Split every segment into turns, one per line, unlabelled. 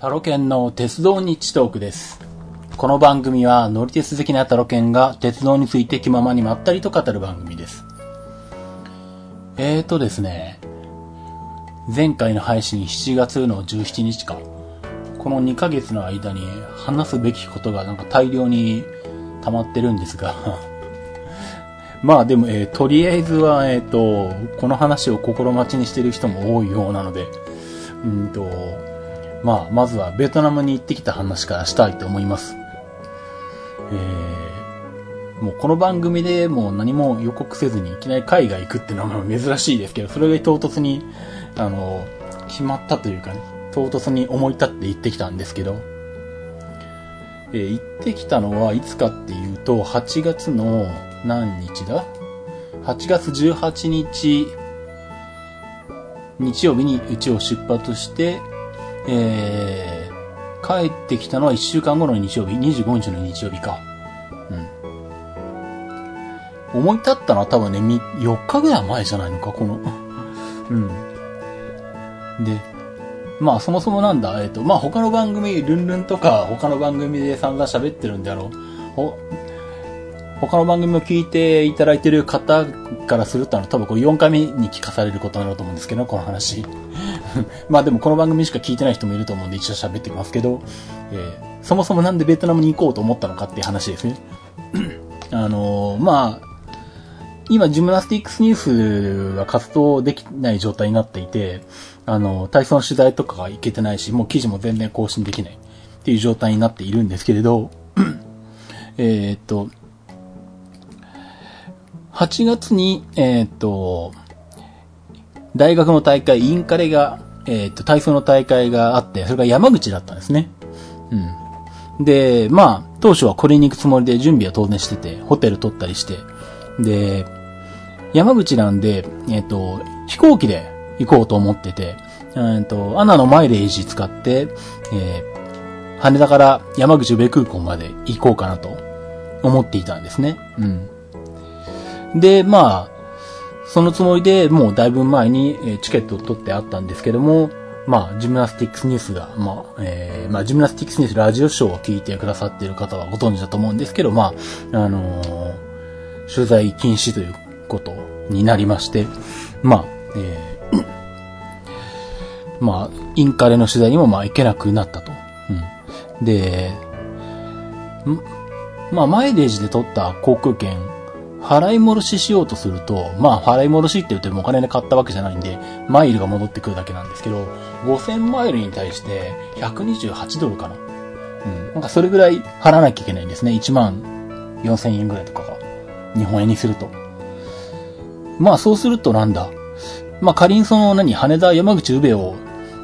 タロケンの鉄道日トークです。この番組は乗り鉄好きなタロケンが鉄道について気ままにまったりと語る番組です。えーとですね、前回の配信7月の17日か。この2ヶ月の間に話すべきことがなんか大量に溜まってるんですが、まあでも、えーとりあえずは、えっ、と、この話を心待ちにしてる人も多いようなので、うんと、まあ、まずはベトナムに行ってきた話からしたいと思います。えー、もうこの番組でもう何も予告せずにいきなり海外行くっていうのは珍しいですけど、それが唐突に、あの、決まったというかね、唐突に思い立って行ってきたんですけど、えー行ってきたのはいつかっていうと、8月の何日だ ?8 月18日、日曜日にうちを出発して、えー、帰ってきたのは1週間後の日曜日、25日の日曜日か。うん。思い立ったのは多分ね、4日ぐらい前じゃないのか、この。うん。で、まあそもそもなんだ、えっ、と、まあ他の番組、ルンルンとか他の番組で散々喋ってるんだろう。他の番組を聞いていただいてる方からすると、あの、多分これ4回目に聞かされることになると思うんですけど、この話。まあでもこの番組しか聞いてない人もいると思うんで一応喋ってますけど、えーそもそもなんでベトナムに行こうと思ったのかっていう話ですね。あのーまあ、今ジムナスティックスニュースは活動できない状態になっていて、あの、体操の取材とかが行けてないし、もう記事も全然更新できないっていう状態になっているんですけれど、えっと、8月に、えーっと、大学の大会、インカレが、えーっと、体操の大会があって、それが山口だったんですね。うん。で、まあ、当初はこれに行くつもりで準備は当然してて、ホテル取ったりして、で、山口なんで、えっ、と、飛行機で行こうと思ってて、えっ、と、アナのマイレージ使って、えー羽田から山口宇部空港まで行こうかなと思っていたんですね。うん。で、まあ、そのつもりでもうだいぶ前にチケットを取ってあったんですけども、まあ、ジムナスティックスニュースが、まあ、えーまあ、ジムナスティックスニュースラジオショーを聞いてくださっている方はご存知だと思うんですけど、まあ、あのー取材禁止ということになりまして、まあ、えー まあ、インカレの取材にもまあ行けなくなったと。うん。で、まあ、マイレージで取った航空券、払い戻ししようとすると、まあ、払い戻しって言ってもお金で買ったわけじゃないんで、マイルが戻ってくるだけなんですけど、5000マイルに対して128ドルかな。うん。なんかそれぐらい払わなきゃいけないんですね。1万4000円ぐらいとかが。日本円にすると。まあ、そうするとなんだ？まあ、仮にその何、羽田、山口、宇部を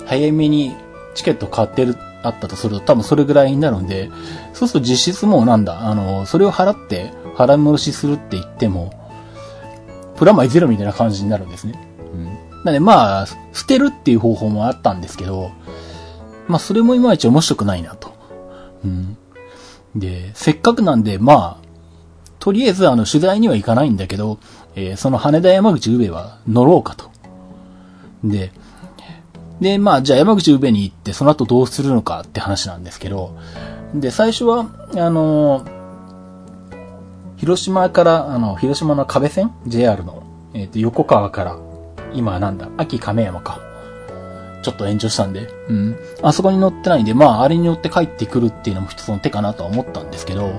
早めにチケット買ってる、あったとすると多分それぐらいになるんで、そうすると実質もうなんだ、あの、それを払って払い戻しするって言っても、プラマイゼロみたいな感じになるんですね。うん。なんでまあ、捨てるっていう方法もあったんですけど、まあそれもいまいち面白くないなと。うん。で、せっかくなんで、まあ、とりあえずあの取材には行かないんだけど、えーその羽田山口宇部は乗ろうかと。で、で、まあ、じゃあ山口宇部に行って、その後どうするのかって話なんですけど、で、最初は、あの広島から、あの、広島の壁線 ?JR の、えっ、と、横川から、今なんだ、秋亀山か。ちょっと延長したんで、うん。あそこに乗ってないんで、まあ、あれに乗って帰ってくるっていうのも一つの手かなとは思ったんですけど、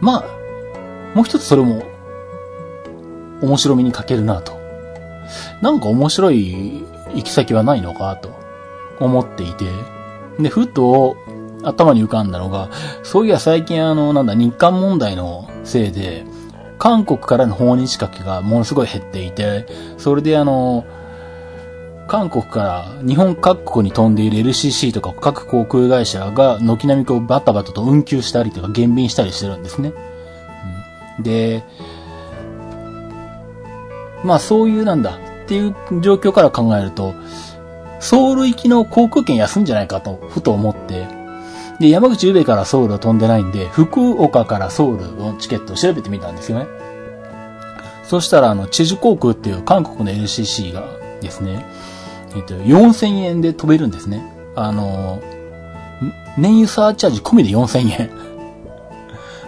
まあ、もう一つそれも、面白みに欠けるなと。なんか面白い行き先はないのかと思っていて、で、ふと頭に浮かんだのが、そういや最近あの、なんだ、日韓問題のせいで、韓国からの訪日客がものすごい減っていて、それであの、韓国から日本各国に飛んでいる LCC とか各航空会社が軒並みこうバタバタと運休したりとか減便したりしてるんですね。で、まあそういうなんだっていう状況から考えると、ソウル行きの航空券安いんじゃないかと、ふと思って、で、山口宇部からソウルは飛んでないんで、福岡からソウルのチケットを調べてみたんですよね。そしたら、あの、チェジュ航空っていう韓国の LCC がですね、えっと、4000円で飛べるんですね。あの、燃油サーチャージ込みで4000円。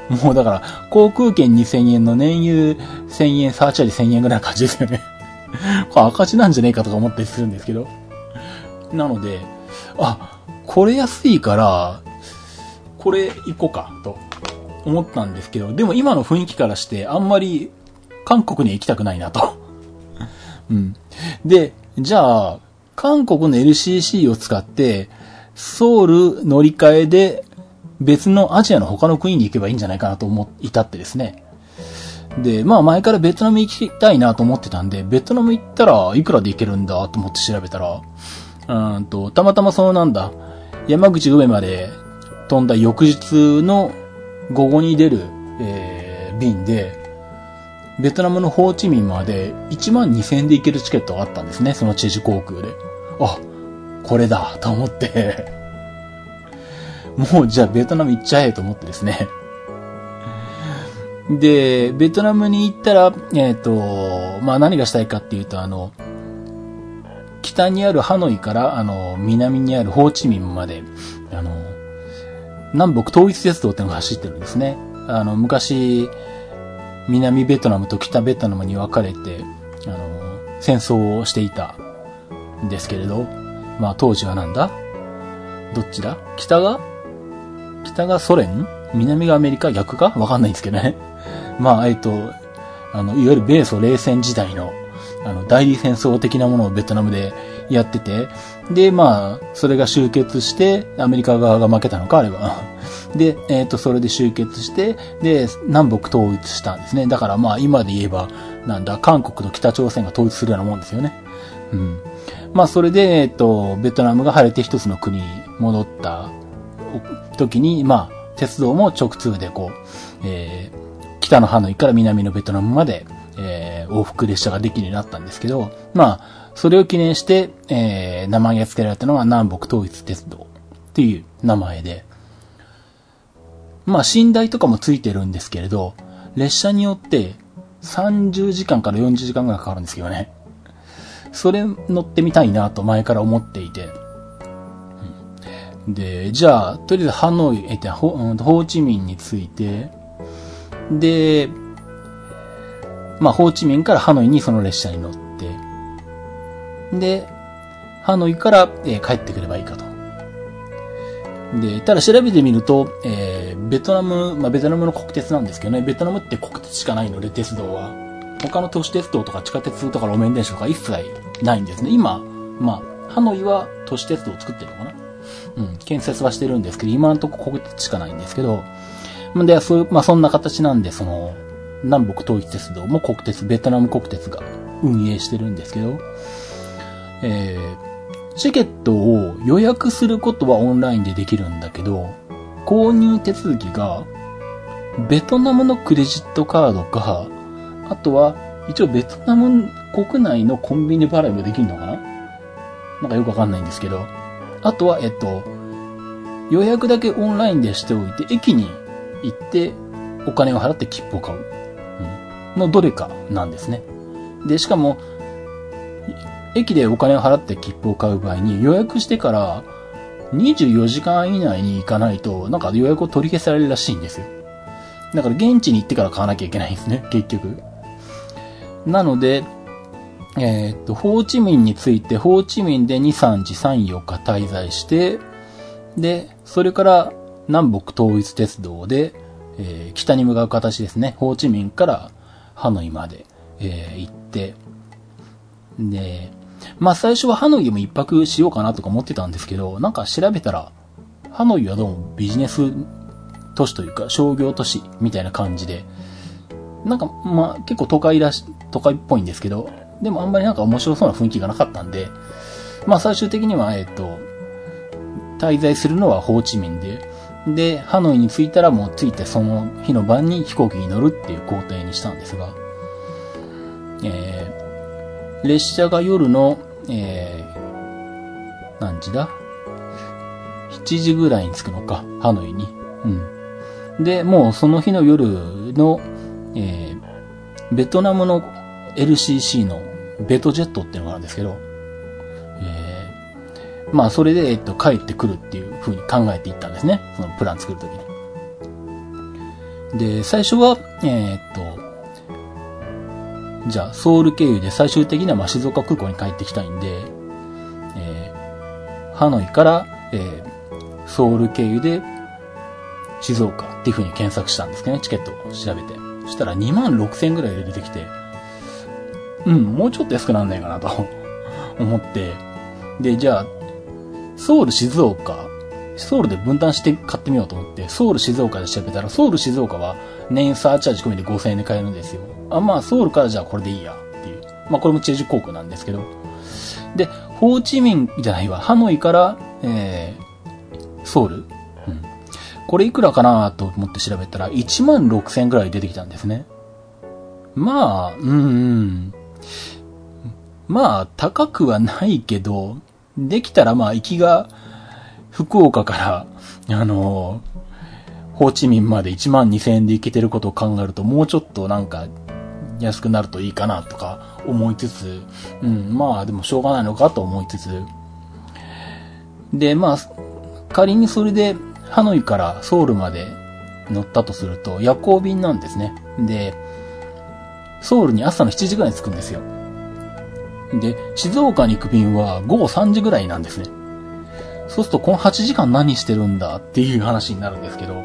もうだから、航空券2000円の燃油1000円、サーチャージ1000円ぐらいの感じですよね。これ赤字なんじゃねえかとか思ったりするんですけど。なので、あ、これ安いから、これ行こうか、と思ったんですけど、でも今の雰囲気からしてあんまり韓国に行きたくないなと。うん。で、じゃあ、韓国の LCC を使って、ソウル乗り換えで別のアジアの他の国に行けばいいんじゃないかなと思いたってですね。で、まあ前からベトナム行きたいなと思ってたんで、ベトナム行ったらいくらで行けるんだと思って調べたら、うんと、たまたまそのなんだ、山口上まで飛んだ翌日の午後に出る、えー、便で、ベトナムのホーチミンまで1万2000円で行けるチケットがあったんですね、そのチェジュ航空で。あ、これだと思って。もうじゃあベトナム行っちゃえと思ってですね。で、ベトナムに行ったら、えっ、ー、と、まあ何がしたいかっていうと、あの、北にあるハノイから、あの、南にあるホーチミンまで、あの、南北統一鉄道ってのが走ってるんですね。あの、昔、南ベトナムと北ベトナムに分かれて、あの、戦争をしていたんですけれど、まあ当時はなんだ？どっちだ？北が？北がソ連？南がアメリカ？逆か？わかんないんですけどね。まあ、えっと、あの、いわゆる米ソ冷戦時代の、あの、代理戦争的なものをベトナムでやってて、で、まあ、それが終結して、アメリカ側が負けたのか、あれは。で、えっ、ー、と、それで終結して、で、南北統一したんですね。だからまあ、今で言えば、なんだ、韓国と北朝鮮が統一するようなもんですよね。うん。まあ、それで、えっ、ー、と、ベトナムが晴れて一つの国に戻った時に、まあ、鉄道も直通でこう、えー、北のハノイから南のベトナムまで、えー、往復列車ができるようになったんですけど、まあ、それを記念して、えー、名前が付けられたのが南北統一鉄道っていう名前で、まあ、寝台とかも付いてるんですけれど、列車によって30時間から40時間ぐらいかかるんですけどね。それ乗ってみたいなと前から思っていて。で、じゃあ、とりあえずハノイ、えっと、ホホーチミンについて、で、まあ、ホーチミンからハノイにその列車に乗って、で、ハノイから、え、帰ってくればいいかと。で、ただ調べてみると、えー、ベトナム、まあ、ベトナムの国鉄なんですけどね、ベトナムって国鉄しかないので、鉄道は。他の都市鉄道とか地下鉄とか路面電車とか一切ないんですね。今、まあ、ハノイは都市鉄道を作ってるのかなうん、建設はしてるんですけど、今のとこ国鉄しかないんですけど、で、そういう、まあそんな形なんで、その、南北統一鉄道も国鉄、ベトナム国鉄が運営してるんですけど、えー、チケットを予約することはオンラインでできるんだけど、購入手続きが、ベトナムのクレジットカードか、あとは、一応ベトナム国内のコンビニ払いもできるのかな？なんかよくわかんないんですけど、あとは、えっと、予約だけオンラインでしておいて、駅に行ってお金を払って切符を買う。うん、のどれかなんですね。で、しかも、駅でお金を払って切符を買う場合に予約してから24時間以内に行かないと、なんか予約を取り消されるらしいんですよ。だから現地に行ってから買わなきゃいけないんですね、結局。なので、えー、っと、ホーチミンについて、ホーチミンで2、3時、3、4日滞在して、で、それから南北統一鉄道で、えー、北に向かう形ですね。ホーチミンからハノイまで、えー、行って、で、まあ最初はハノイでも一泊しようかなとか思ってたんですけど、なんか調べたら、ハノイはどうもビジネス都市というか商業都市みたいな感じで、なんかまあ結構都会らし、都会っぽいんですけど、でもあんまりなんか面白そうな雰囲気がなかったんで、まあ最終的には、えっ、と、滞在するのはホーチミンで、で、ハノイに着いたらもう着いてその日の晩に飛行機に乗るっていう工程にしたんですが、えー、列車が夜の、えー、何時だ ?7 時ぐらいに着くのか、ハノイに。うん。で、もうその日の夜の、えー、ベトナムの LCC のベトジェットっていうのがあるんですけど、えまあ、それで、えっと、帰ってくるっていう風に考えていったんですね。そのプラン作るときに。で、最初は、えー、っと、じゃあ、ソウル経由で最終的には、ま、静岡空港に帰ってきたいんで、えー、ハノイから、えー、ソウル経由で、静岡っていう風に検索したんですけどね、チケットを調べて。そしたら2万6千ぐらいで出てきて、うん、もうちょっと安くなんないかなと 思って、で、じゃあ、ソウル静岡、ソウルで分担して買ってみようと思って、ソウル静岡で調べたら、ソウル静岡は年サーチャージ込みで5000円で買えるんですよ。あ、まあ、ソウルからじゃあこれでいいやっていう。まあ、これもチェジュ航空なんですけど。で、ホーチミンじゃないわ、ハノイから、えー、ソウル。うん。これいくらかなと思って調べたら、1万6000円くらい出てきたんですね。まあ、うん、うん。まあ、高くはないけど、できたらまあ、行きが、福岡から、あの、ホーチミンまで1万2000円で行けてることを考えると、もうちょっとなんか、安くなるといいかなとか思いつつ、うん、まあでもしょうがないのかと思いつつ、で、まあ、仮にそれでハノイからソウルまで乗ったとすると、夜行便なんですね。で、ソウルに朝の7時ぐらいに着くんですよ。で、静岡に行く便は午後3時ぐらいなんですね。そうするとこの8時間何してるんだっていう話になるんですけど、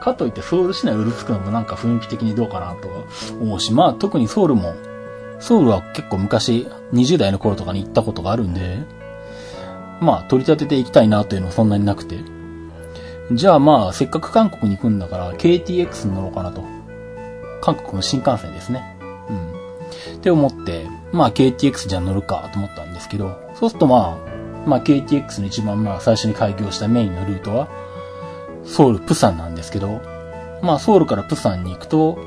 かといってソウル市内うるつくのもなんか雰囲気的にどうかなと思うし、まあ特にソウルも、ソウルは結構昔20代の頃とかに行ったことがあるんで、まあ取り立てていきたいなというのはそんなになくて。じゃあまあせっかく韓国に行くんだから KTX に乗ろうかなと。韓国の新幹線ですね。うん。って思って、まあ KTX じゃ乗るかと思ったんですけど、そうするとまあ、まあ KTX の一番まあ最初に開業したメインのルートは、ソウル、プサンなんですけど、まあソウルからプサンに行くと、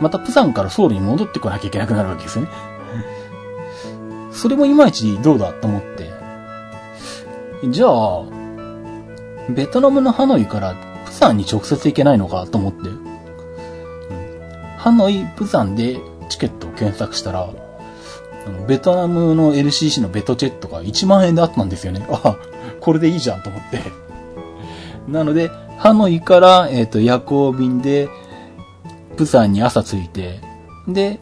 またプサンからソウルに戻ってこなきゃいけなくなるわけですよね。それもいまいちどうだと思って。じゃあ、ベトナムのハノイからプサンに直接行けないのかと思って。ハノイ、プサンでチケットを検索したら、ベトナムの LCC のベトチェットが1万円であったんですよね。あ、これでいいじゃんと思って。なので、ハノイから、えっ、ー、と、夜行便で、プサンに朝着いて、で、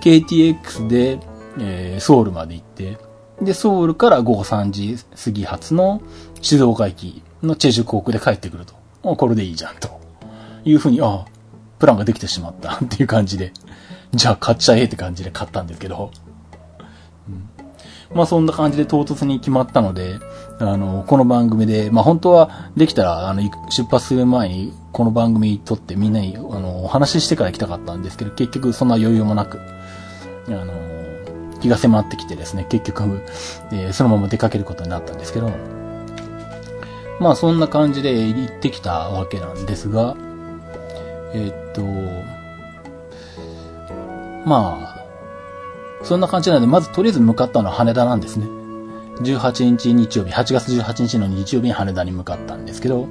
KTX で、えー、ソウルまで行って、で、ソウルから午後3時過ぎ発の静岡駅のチェジュ航空で帰ってくると。あ、これでいいじゃん、というふうに、あプランができてしまったっていう感じで、じゃあ買っちゃえって感じで買ったんですけど、まあそんな感じで唐突に決まったので、あの、この番組で、まあ本当はできたら、あの、出発する前にこの番組撮ってみんなに、あの、お話ししてから行きたかったんですけど、結局そんな余裕もなく、あの、気が迫ってきてですね、結局、えー、そのまま出かけることになったんですけど、まあそんな感じで行ってきたわけなんですが、えー、っと、まあ、そんな感じなので、まずとりあえず向かったのは羽田なんですね。18日日曜日、8月18日の日曜日に羽田に向かったんですけど、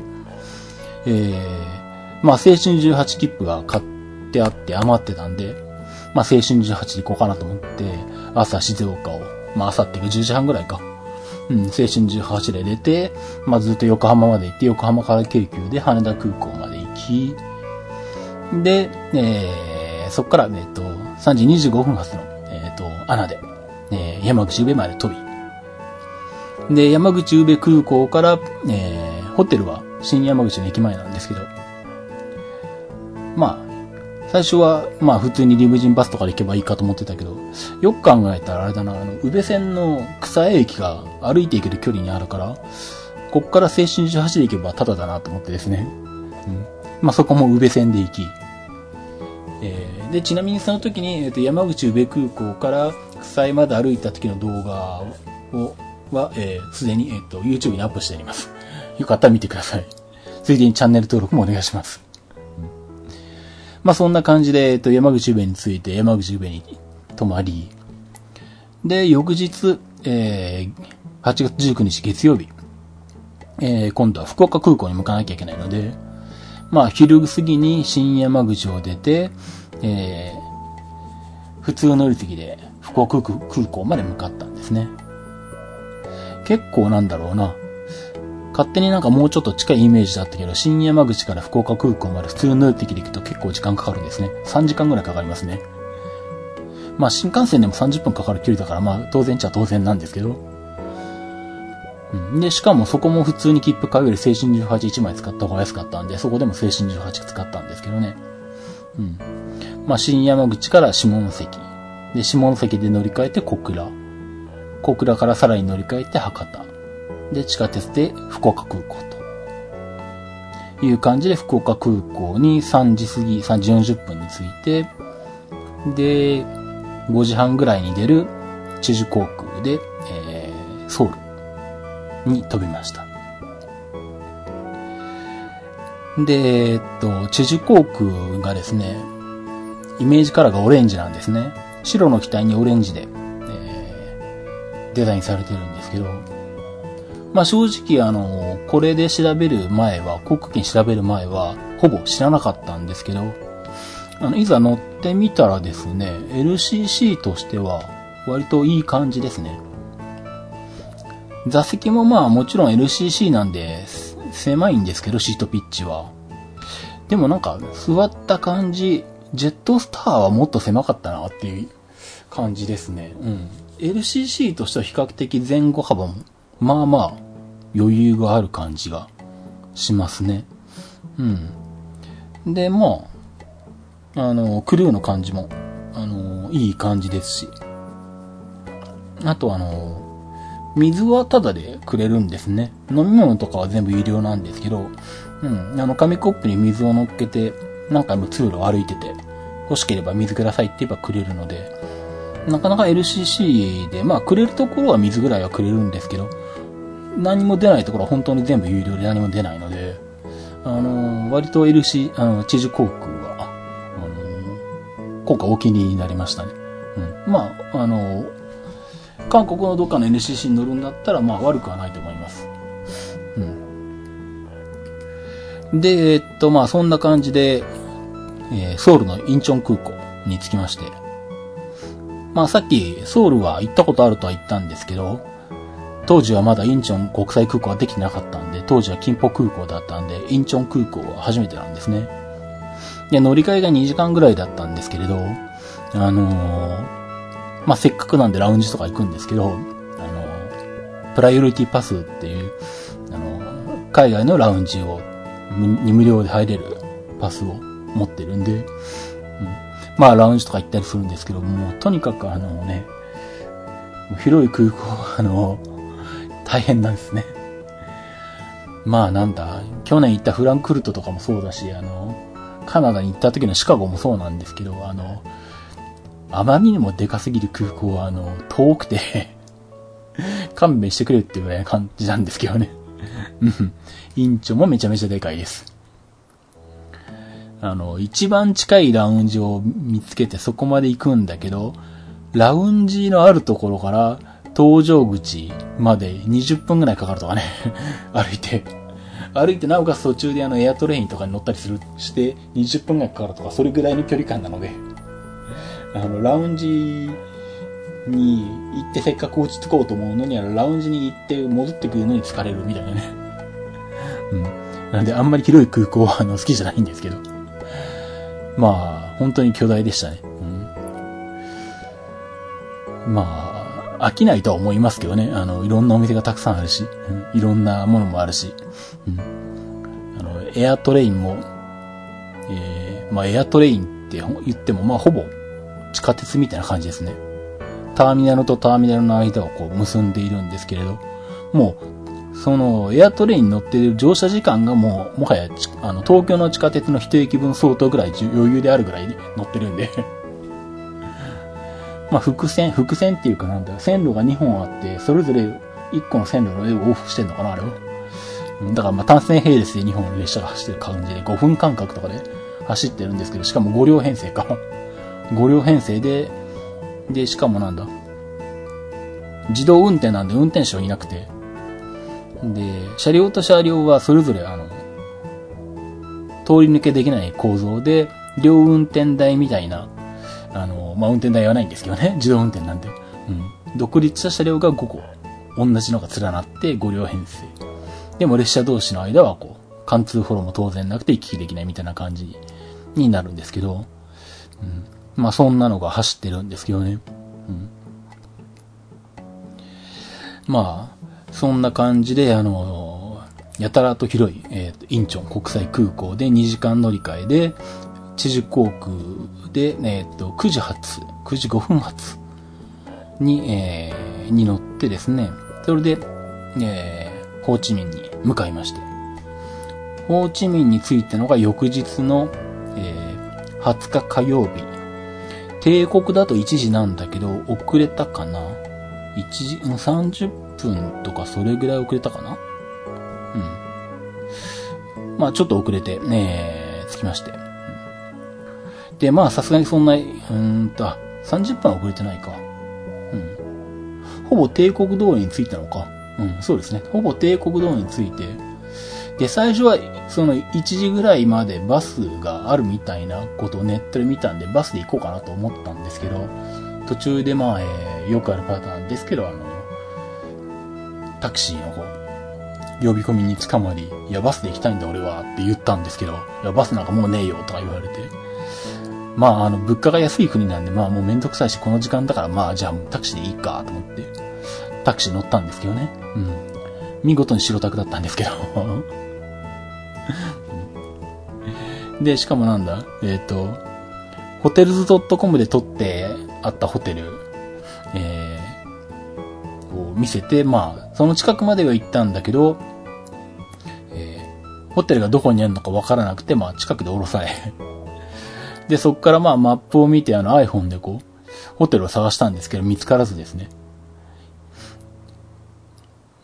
えー、まあ青春18切符が買ってあって余ってたんで、まあ青春18で行こうかなと思って、朝静岡を、まあ朝っていうか10時半ぐらいか。うん、青春18で出て、まあずっと横浜まで行って、横浜から京急で羽田空港まで行き、で、えー、そこから、えっと、3時25分発のアナで、えー、山口宇部まで飛び。で、山口宇部空港から、えー、ホテルは新山口の駅前なんですけど、まあ、最初は、まあ普通にリムジンバスとかで行けばいいかと思ってたけど、よく考えたらあれだな、あの、宇部線の草江駅が歩いて行ける距離にあるから、こっから青春18で行けばタダだなと思ってですね。うん。まあそこも宇部線で行き、えー、で、ちなみにその時に、え、ー、と、山口宇部空港から草井まで歩いた時の動画を、は、えー、すでに、え、ー、と、YouTube にアップしてあります。よかったら見てください。ついでにチャンネル登録もお願いします。まあ、そんな感じで、えっ、と、山口宇部について山口宇部に泊まり、で、翌日、えー、8月19日月曜日、えー、今度は福岡空港に向かなきゃいけないので、まあ、昼過ぎに新山口を出て、えー、普通乗り継ぎで福岡空港まで向かったんですね。結構なんだろうな。勝手になんかもうちょっと近いイメージだったけど、新山口から福岡空港まで普通の乗る敵で行くと結構時間かかるんですね。3時間ぐらいかかりますね。まあ新幹線でも30分かかる距離だから、まあ当然っちゃ当然なんですけど。で、しかもそこも普通に切符買うより青春181枚使った方が安かったんで、そこでも青春18使ったんですけどね。うん。まあ新山口から下関。で、下関で乗り換えて小倉。小倉からさらに乗り換えて博多。で、地下鉄で福岡空港と。いう感じで福岡空港に3時過ぎ、3時40分に着いて、で、5時半ぐらいに出るチェジュ航空で、えー、ソウルに飛びました。で、えっと、チェジュ航空がですね、イメージカラーがオレンジなんですね。白の機体にオレンジで、えー、デザインされてるんですけど、まあ正直あの、これで調べる前は、航空券調べる前は、ほぼ知らなかったんですけど、あの、いざ乗ってみたらですね、LCC としては、割といい感じですね。座席もまあもちろん LCC なんで、狭いんですけど、シートピッチは。でもなんか、座った感じ、ジェットスターはもっと狭かったなっていう感じですね。うん。LCC としては比較的前後幅も、まあまあ、余裕がある感じがしますね。うん。で、まあ、あの、クルーの感じも、あの、いい感じですし。あとあの、水はタダでくれるんですね。飲み物とかは全部有料なんですけど、うん、あの、紙コップに水を乗っけて、何回も通路を歩いてて、欲しければ水くださいって言えばくれるので、なかなか LCC で、まあくれるところは水ぐらいはくれるんですけど、何も出ないところは本当に全部有料で何も出ないので、あのー、割と LC、あの、チェジュ航空は、あのー、効果お気に入りになりましたね。うん。まあ、あのー、韓国のどっかの NCC に乗るんだったら、まあ悪くはないと思います。うん。で、えっと、まあそんな感じで、えー、ソウルのインチョン空港に着きまして。まあさっきソウルは行ったことあるとは言ったんですけど、当時はまだインチョン国際空港はできてなかったんで、当時は金浦空港だったんで、インチョン空港は初めてなんですね。で、乗り換えが2時間ぐらいだったんですけれど、あのー、まあ、せっかくなんでラウンジとか行くんですけど、あの、プライオリティパスっていう、あの、海外のラウンジをに無料で入れるパスを持ってるんで、うん、まあ、ラウンジとか行ったりするんですけど、もうとにかくあのね、広い空港、あの、大変なんですね。まあなんだ、去年行ったフランクフルトとかもそうだし、あの、カナダに行った時のシカゴもそうなんですけど、あの、あまりにもでかすぎる空港は、あの、遠くて勘弁してくれっていう感じなんですけどね。うん。委員長もめちゃめちゃでかいです。あの、一番近いラウンジを見つけてそこまで行くんだけど、ラウンジのあるところから搭乗口まで20分くらいかかるとかね 歩いて。歩いてなおかつ途中であのエアトレインとかに乗ったりする、して20分くらいかかるとか、それぐらいの距離感なのであの、ラウンジに行ってせっかく落ち着こうと思うのに、ラウンジに行って戻ってくるのに疲れるみたいなね。うん。なんであんまり広い空港はあの好きじゃないんですけど。まあ、本当に巨大でしたね。うん。まあ、飽きないとは思いますけどね。あの、いろんなお店がたくさんあるし、うん、いろんなものもあるし。うん。あの、エアトレインも、えー、まあエアトレインって言っても、まあほぼ地下鉄みたいな感じですね。ターミナルとターミナルの間をこう結んでいるんですけれど、もう、そのエアトレインに乗っている乗車時間がもう、もはやあの東京の地下鉄の一駅分相当ぐらい余裕であるぐらい乗ってるんで まあ伏線、伏線っていうかなんだよ、線路が2本あって、それぞれ1個の線路の上を往復してんのかな、あれは。だからまあ単線並列で2本列車が走ってる感じで5分間隔とかで走ってるんですけど、しかも5両編成か5両編成で、で、しかもなんだ。自動運転なんで運転手はいなくて、で、車両と車両はそれぞれあの、通り抜けできない構造で、両運転台みたいな、あの、まあ、運転台はないんですけどね、自動運転なんで。うん。独立した車両が5個同じのが連なって5両編成。でも列車同士の間はこう、貫通フォローも当然なくて行き来できないみたいな感じになるんですけど、うん、まあそんなのが走ってるんですけどね。うん、まあ、そんな感じで、あの、やたらと広い、えっ、ー、と、インチョン国際空港で2時間乗り換えで、知事航空で、えっ、ー、と、9時発、9時5分発に、えー、に乗ってですね、それで、えー、ホーチミンに向かいまして、ホーチミンに着いたのが翌日の、えー、20日火曜日。帝国だと1時なんだけど、遅れたかな ?1 時、30分とかそれぐらい遅れたかな？うん。まあちょっと遅れて、ねえ、着きまして。で、まあさすがにそんな、うんと、あ、30分は遅れてないか。うん。ほぼ帝国通りに着いたのか。うん、そうですね。ほぼ帝国通りに着いて、で、最初は、その1時ぐらいまでバスがあるみたいなことをネットで見たんで、バスで行こうかなと思ったんですけど、途中でまあ、えー、よくあるパターンですけど、あの、タクシーの方、呼び込みに捕まり、いや、バスで行きたいんだ俺はって言ったんですけど、いや、バスなんかもうねえよとか言われて、まあ、あの、物価が安い国なんで、まあもうめんどくさいし、この時間だから、まあじゃあタクシーでいいかと思って、タクシー乗ったんですけどね。うん。見事に白タクだったんですけど で、しかもなんだ？えっ、ー、と、ホテルズ .com で撮ってあったホテル、えー、を見せて、まあ、その近くまでは行ったんだけど、えー、ホテルがどこにあるのかわからなくて、まあ、近くで降ろされで、そっからまあ、マップを見て、あの iPhone でこう、ホテルを探したんですけど、見つからずですね。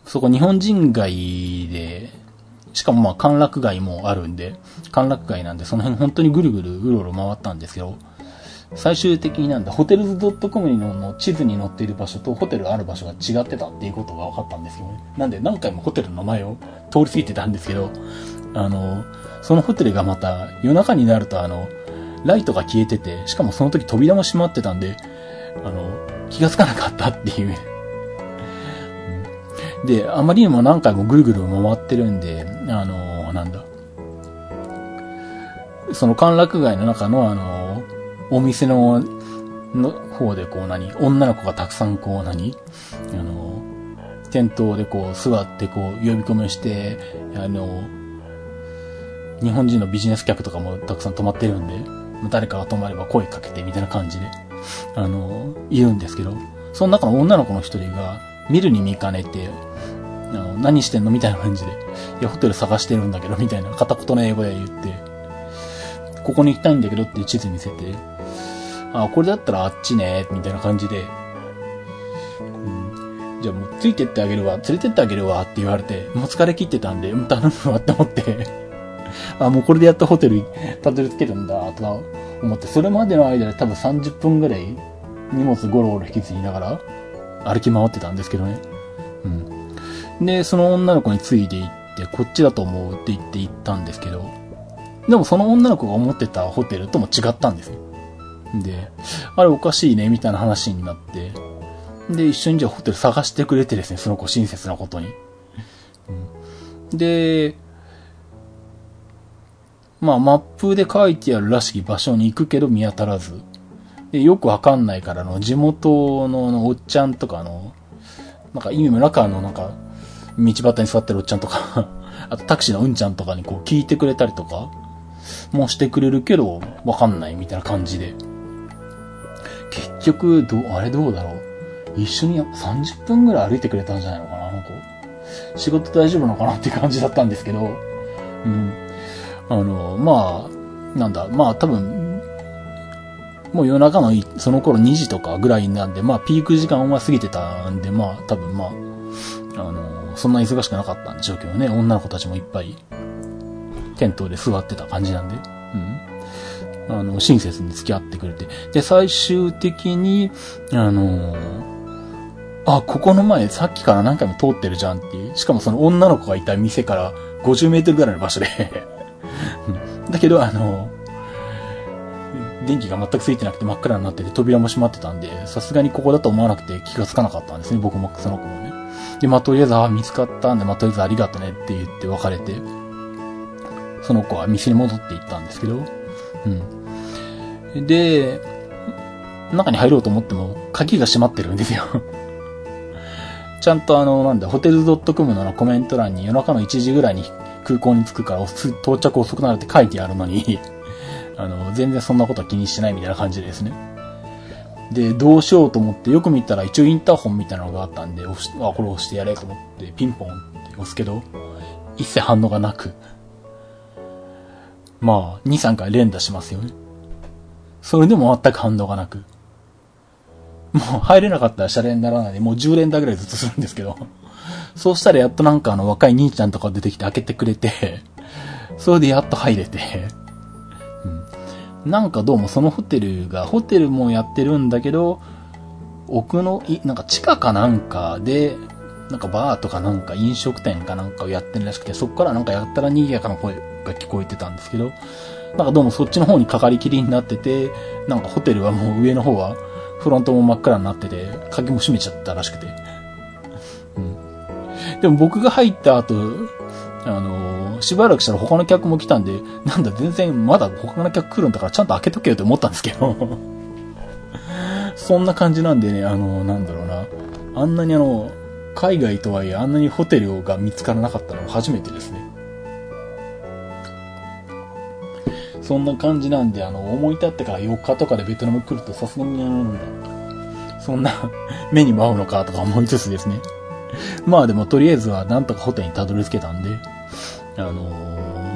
そこ日本人街で、しかもまあ歓楽街もあるんで、歓楽街なんでその辺本当にぐるぐるうろうろ回ったんですけど、最終的になんだ、ホテルズ .com の地図に載っている場所とホテルある場所が違ってたっていうことが分かったんですよね。なんで何回もホテルの名前を通り過ぎてたんですけど、あの、そのホテルがまた夜中になるとあの、ライトが消えてて、しかもその時扉も閉まってたんで、あの、気がつかなかったっていうで、あまりにも何回もぐるぐる回ってるんで、あのー、なんだ。その歓楽街の中のあのー、お店の、の方でこう何女の子がたくさんこう何あのー、店頭でこう座ってこう呼び込みをして、あの日本人のビジネス客とかもたくさん泊まってるんで、誰かが泊まれば声かけてみたいな感じで、あのいるんですけど、その中の女の子の一人が、見るに見かねて、あの何してんのみたいな感じで。いや、ホテル探してるんだけど、みたいな片言の英語で言って、ここに行きたいんだけどって地図見せて、あ、これだったらあっちね、みたいな感じで、うん、じゃあもうついてってあげるわ、連れてってあげるわって言われて、もう疲れ切ってたんで、もう頼むわって思って あ、もうこれでやっとホテルたどり着けるんだ、とか思って、それまでの間で多分30分ぐらい荷物ゴロゴロ引き継ぎながら歩き回ってたんですけどね。うん。で、その女の子について行って、こっちだと思うって言って行ったんですけど、でもその女の子が思ってたホテルとも違ったんですよ。で、あれおかしいね、みたいな話になって、で、一緒にじゃあホテル探してくれてですね、その子親切なことに。うん、で、まあ、マップで書いてあるらしき場所に行くけど見当たらず。で、よくわかんないからの、地元のおっちゃんとかの、なんか意味もなくあの、なんか、道端に座ってるおっちゃんとか あとタクシーのうんちゃんとかにこう聞いてくれたりとかもしてくれるけど、わかんないみたいな感じで。結局、ど、あれどうだろう。一緒に30分ぐらい歩いてくれたんじゃないのかな、あの子。仕事大丈夫なのかなって感じだったんですけど。うん。あの、まあ、なんだ、まあ多分、もう夜中のその頃2時とかぐらいなんで、まあピーク時間は過ぎてたんで、まあ多分まあ、あの、そんな忙しくなかったんでしょうけどね、女の子たちもいっぱい、テントで座ってた感じなんで、うん。あの、親切に付き合ってくれて。で、最終的に、あのあ、ここの前さっきから何回も通ってるじゃんっていう。しかもその女の子がいた店から50メートルぐらいの場所で だけど、あの電気が全くついてなくて真っ暗になってて扉も閉まってたんで、さすがにここだと思わなくて気がつかなかったんですね、僕もその子もね。で、まあ、とりあえず、あ、見つかったんで、まあ、とりあえずありがとねって言って別れて、その子は店に戻って行ったんですけど、うん。で、中に入ろうと思っても、鍵が閉まってるんですよ ちゃんとあの、なんだ、ホテル .com のコメント欄に夜中の1時ぐらいに空港に着くから到着遅くなるって書いてあるのにあの、全然そんなことは気にしてないみたいな感じですね。で、どうしようと思ってよく見たら一応インターホンみたいなのがあったんで、押し、あ、これ押してやれと思ってピンポンって押すけど、一切反応がなく。まあ、2、3回連打しますよね。それでも全く反応がなく。もう入れなかったらシャレにならないで、もう10連打ぐらいずっとするんですけど。そうしたらやっとなんかあの若い兄ちゃんとか出てきて開けてくれて、それでやっと入れて、なんかどうもそのホテルが、ホテルもやってるんだけど、奥の、い、なんか地下かなんかで、なんかバーとかなんか飲食店かなんかをやってるらしくて、そこからなんかやったら賑やかな声が聞こえてたんですけど、なんかどうもそっちの方にかかりきりになってて、なんかホテルはもう上の方は、フロントも真っ暗になってて、鍵も閉めちゃったらしくて。うん。でも僕が入った後、あの、しばらくしたら他の客も来たんで、なんだ全然まだ他の客来るんだからちゃんと開けとけよって思ったんですけど。そんな感じなんでね、あの、なんだろうな。あんなにあの、海外とはいえあんなにホテルが見つからなかったのは初めてですね。そんな感じなんで、あの、思い立ってから4日とかでベトナム来るとさすがにあの、そんな目にも合うのかとか思いつつですね。まあでもとりあえずはなんとかホテルにたどり着けたんで、あの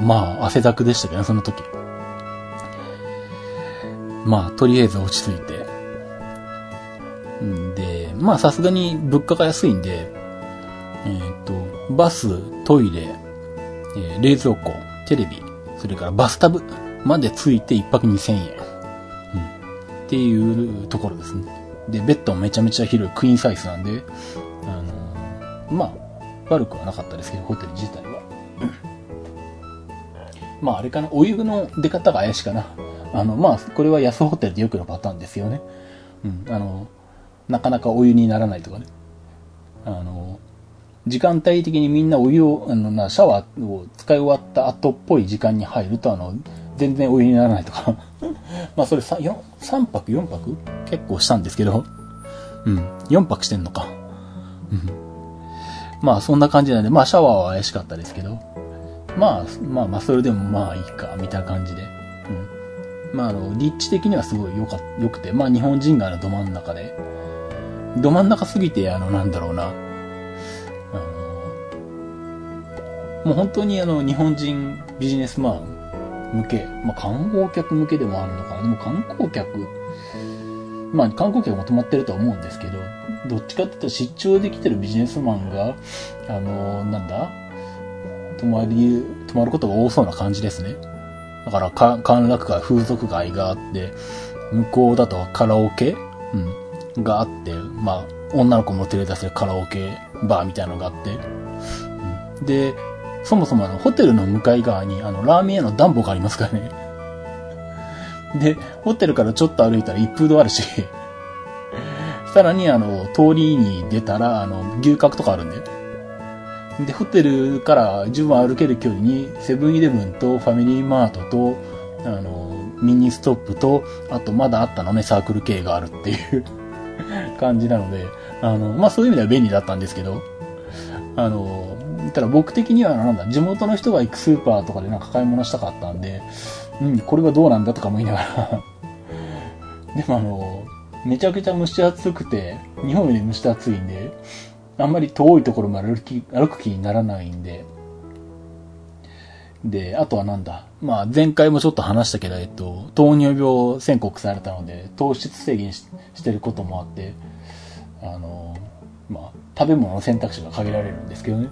ー、まあ汗だくでしたけど、ねその時。まあとりあえず落ち着いて。んで、まあさすがに物価が安いんで、えっ、と、バス、トイレ、えー、冷蔵庫、テレビ、それからバスタブまでついて1泊2000円。うん。っていうところですね。で、ベッドもめちゃめちゃ広いクイーンサイズなんで、あのー、まあ、悪くはなかったですけど、ホテル自体は。まあ、あれかな、お湯の出方が怪しいかな。あの、まあ、これは安ホテルでよくのパターンですよね。うん、あの、なかなかお湯にならないとかね。あの、時間帯的にみんなお湯を、あの、な、シャワーを使い終わった後っぽい時間に入ると、あの、全然お湯にならないとか まあそれ 3, 4 3泊4泊？結構したんですけど、うん、4泊してんのか。うん。まあそんな感じなんで、まあシャワーは怪しかったですけど、まあまあまあそれでもまあいいか、みたいな感じで。うん。まああの、立地的にはすごい良か、良くて、まあ日本人があのど真ん中で、ど真ん中すぎて、あの、なんだろうな、あの、もう本当にあの、日本人ビジネスマン向け、まあ、観光客向けでもあるのかな。でも観光客、まあ、観光客も泊まってるとは思うんですけど、どっちかって言ったら出張できてるビジネスマンが、あの、なんだ？泊まり、泊まることが多そうな感じですね。だから、か、歓楽街、風俗街があって、向こうだとカラオケ？うん。があって、まあ、女の子も連れ出せるカラオケバーみたいなのがあって、うん。で、そもそもあの、ホテルの向かい側に、あの、ラーメン屋の暖暮がありますからね。で、ホテルからちょっと歩いたら一風堂あるし、さらにあの、通りに出たら、あの、牛角とかあるんで。で、ホテルから十分歩ける距離に、セブンイレブンとファミリーマートと、あの、ミニストップと、あとまだあったのね、サークル K があるっていう 感じなので、あの、まあそういう意味では便利だったんですけど、あの、たら僕的にはなんだ、地元の人が行くスーパーとかでなんか買い物したかったんで、うん、これはどうなんだとか思いながら。でもあの、めちゃくちゃ蒸し暑くて、日本より蒸し暑いんで、あんまり遠いところまで歩き歩く気にならないんで、で、あとはなんだ？まあ、前回もちょっと話したけど、えっと、糖尿病宣告されたので、糖質制限してることもあって、あの、まあ、食べ物の選択肢が限られるんですけどね。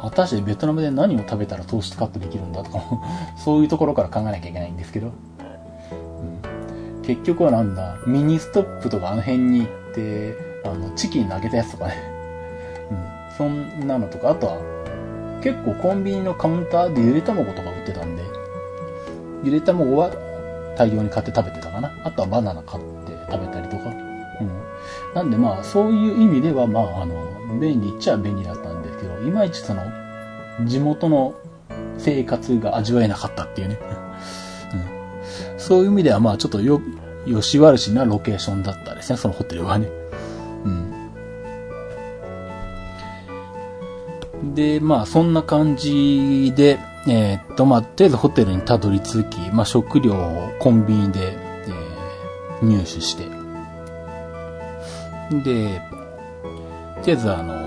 果たしてベトナムで何を食べたら糖質カットできるんだとか そういうところから考えなきゃいけないんですけど、うん、結局はなんだ、ミニストップとかあの辺に行って、あの、チキン揚げたやつとかね、うん、そんなのとか、あとは、結構コンビニのカウンターでゆで卵とか売ってたんで、ゆで卵は大量に買って食べてたかな。あとはバナナ買って食べたりとか。うん。なんでまあ、そういう意味では、まあ、あの、便利っちゃ便利だったんですけど、いまいちその、地元の生活が味わえなかったっていうね。うん、そういう意味では、まあちょっとよ、よし悪しなロケーションだったですね、そのホテルはね。うん。で、まあそんな感じで、えー、っと、まあ、とりあえずホテルにたどり着き、まあ食料をコンビニで、えー、入手して、で、とりあえずあの、も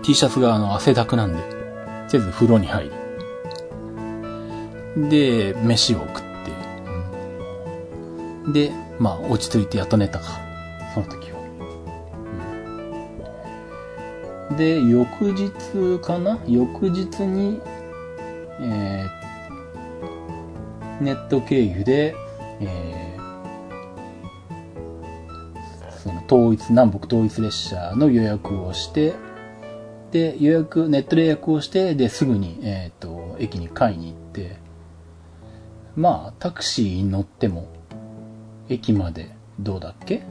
う、T シャツがあの汗だくなんで、とりあえず風呂に入り、で、飯を食って、で、まあ落ち着いてやっと寝たか、その時は。うん、で、翌日かな？翌日に、えー、ネット経由で、えーその統一、南北統一列車の予約をして、で、予約、ネットで予約をして、で、すぐに、えっ、ー、と、駅に買いに行って、まあ、タクシーに乗っても、駅まで、どうだっけ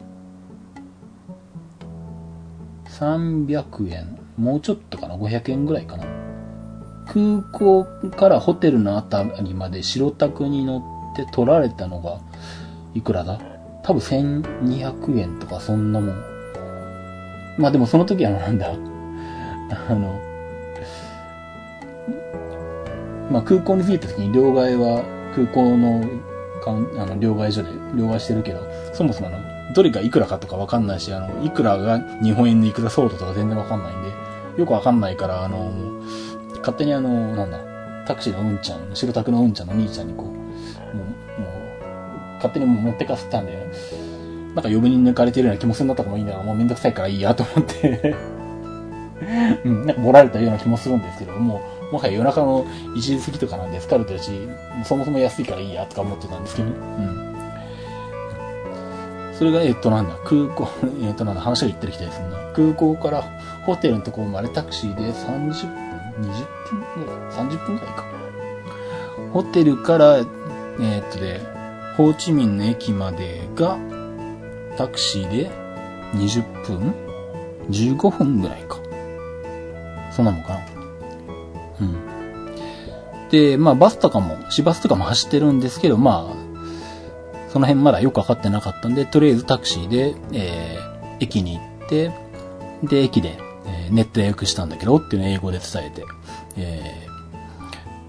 ?300 円。もうちょっとかな ?500 円ぐらいかな空港からホテルのあたりまで白タクに乗って取られたのが、いくらだ？多分1200円とかそんなもん。まあでもその時はなんだ、あの、まあ空港に着いた時に両替は空港のかんあの両替所で両替してるけど、そもそもあの、どれがいくらかとかわかんないし、あの、いくらが日本円でいくら相当とか全然わかんないんで、よくわかんないから、あの、勝手にあの、なんだ、タクシーのうんちゃん、白タクのうんちゃんの兄ちゃんにこう、もう、もう勝手にもう持ってかせたんで、なんか余分に抜かれてるような気もするんだったかもいいんだが、もうめんどくさいからいいやと思って。うん、なんか盛られたような気もするんですけど、もう、もはや夜中の1時過ぎとかなんで疲れてるし、そもそも安いからいいやとか思ってたんですけどね。うん。それが、えっとなんだ、空港、えっとなんだ、話が言ってるきたいですね。空港からホテルのところまでタクシーで30分 ?20 分ぐらい ?30 分ぐらいか。ホテルから、えー、っとで、ホーチミンの駅までが、タクシーで20分 ?15 分ぐらいか。そんなもんかな。うん。で、まあバスとかも、市バスとかも走ってるんですけど、まあ、その辺まだよくわかってなかったんで、とりあえずタクシーで、えー、駅に行って、で、駅で、えー、ネット予約したんだけどっていうのを英語で伝えて、え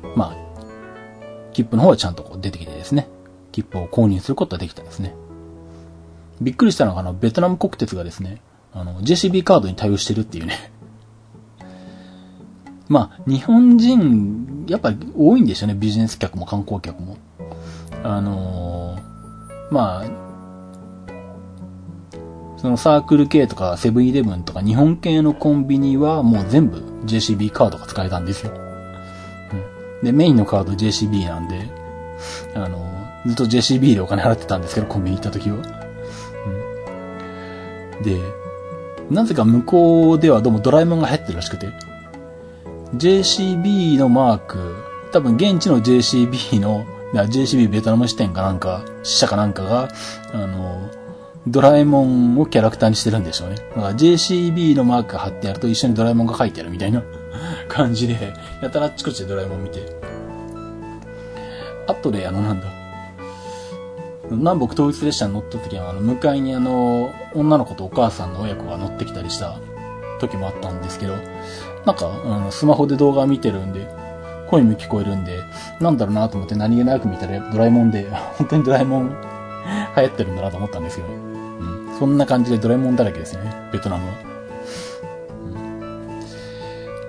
ー、まあ、切符の方はちゃんとこう出てきてですね。切符を購入することができたんですね。びっくりしたのが、あの、ベトナム国鉄がですね、あの、JCB カードに対応してるっていうね。まあ、日本人、やっぱり多いんでしょうね、ビジネス客も観光客も。あのー、まあ、そのサークル系とかセブンイレブンとか日本系のコンビニはもう全部 JCB カードが使えたんですよ。うん、で、メインのカード JCB なんで、あのずっと JCB でお金払ってたんですけど、コンビニ行った時は。うん、で、なぜか向こうではどうもドラえもんが入ってるらしくて、JCB のマーク、多分現地の JCB の、JCB ベトナム支店かなんか、支社かなんかが、あの、ドラえもんをキャラクターにしてるんでしょうね。だから JCB のマークが貼ってあると一緒にドラえもんが書いてあるみたいな 感じで、やたらあっちこっちでドラえもん見て。後であのなんだ、南北統一列車に乗った時は、あの、向かいにあの、女の子とお母さんの親子が乗ってきたりした時もあったんですけど、なんか、うん、スマホで動画見てるんで、声も聞こえるんで、なんだろうなと思って何気なく見たらドラえもんで、本当にドラえもん流行ってるんだなと思ったんですよ。うん。そんな感じでドラえもんだらけですね、ベトナムは。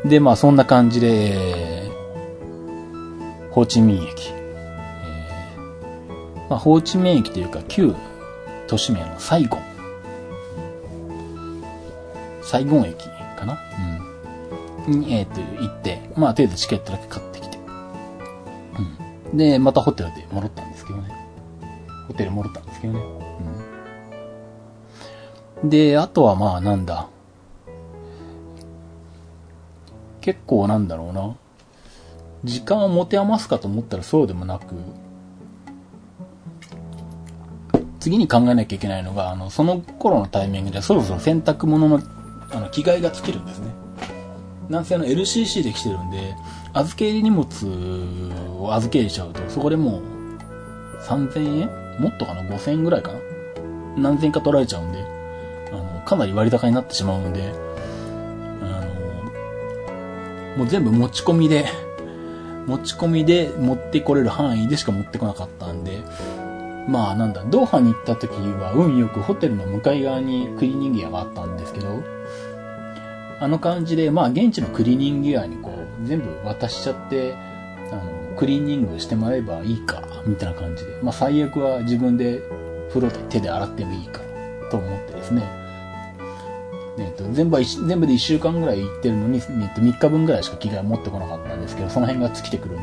うん、で、まあそんな感じで、ホーチミン駅。まあ、ホーチミン駅というか旧都市名のサイゴン。サイゴン駅かな？うん。に、えっ、ー、と、行って、まあ、とりあえずチケットだけ買ってきて。うん。で、またホテルで戻ったんですけどね。ホテル戻ったんですけどね。うん。で、あとはまあ、なんだ。結構なんだろうな。時間を持て余すかと思ったらそうでもなく、次に考えなきゃいけないのが、あの、その頃のタイミングでそろそろ洗濯物の、あの、着替えが尽きるんですね。なんせあの LCC で来てるんで、預け荷物を預け入れちゃうと、そこでもう、3000円？もっとかな ?5000 円ぐらいかな？何千円か取られちゃうんで、あの、かなり割高になってしまうので、あの、もう全部持ち込みで、持ち込みで持ってこれる範囲でしか持ってこなかったんで、まあなんだ、ドーハに行った時は運よくホテルの向かい側にクリーニング屋があったんですけど、あの感じで、まあ現地のクリーニング屋にこう、全部渡しちゃって、あの、クリーニングしてもらえばいいか、みたいな感じで。まあ最悪は自分で風呂で手で洗ってもいいか、と思ってですね。えっと、全部全部で1週間ぐらい行ってるのに、えっと、3日分ぐらいしか着替え持ってこなかったんですけど、その辺が尽きてくるんで、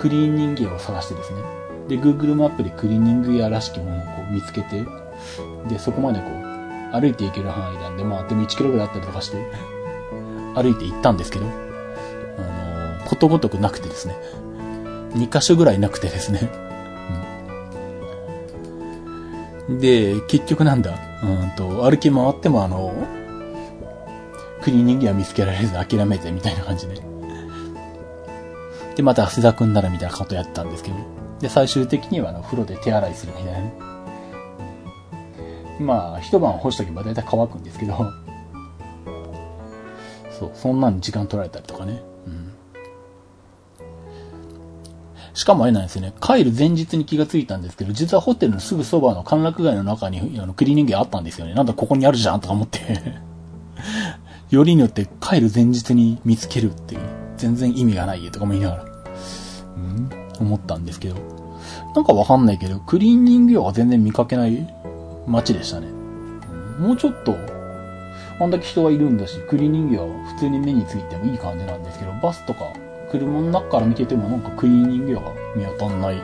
クリーニング屋を探してですね。で、Google マップでクリーニング屋らしきものをこう見つけて、で、そこまでこう、歩いて行ける範囲なんで、まあ、でも1キロぐらいあったりとかして、歩いて行ったんですけど、あのことごとくなくてですね、2箇所ぐらいなくてですね、うん、で、結局なんだ、うんと、歩き回ってもあの、クリーニングは見つけられず諦めてみたいな感じで。で、また汗だくんならみたいなことやったんですけど、で、最終的にはあの、風呂で手洗いするみたいなね。まあ、一晩干しとけば大体乾くんですけど、そう、そんなに時間取られたりとかね。うん。しかもあれなんですよね。帰る前日に気がついたんですけど、実はホテルのすぐそばの歓楽街の中にあのクリーニング屋あったんですよね。なんだここにあるじゃんとか思って よりによって帰る前日に見つけるっていう、全然意味がないよとかも言いながら、うん、思ったんですけど。なんかわかんないけど、クリーニング屋は全然見かけない街でしたね。もうちょっと、あんだけ人がいるんだし、クリーニングは普通に目についてもいい感じなんですけど、バスとか車の中から見ててもなんかクリーニング屋が見当たんない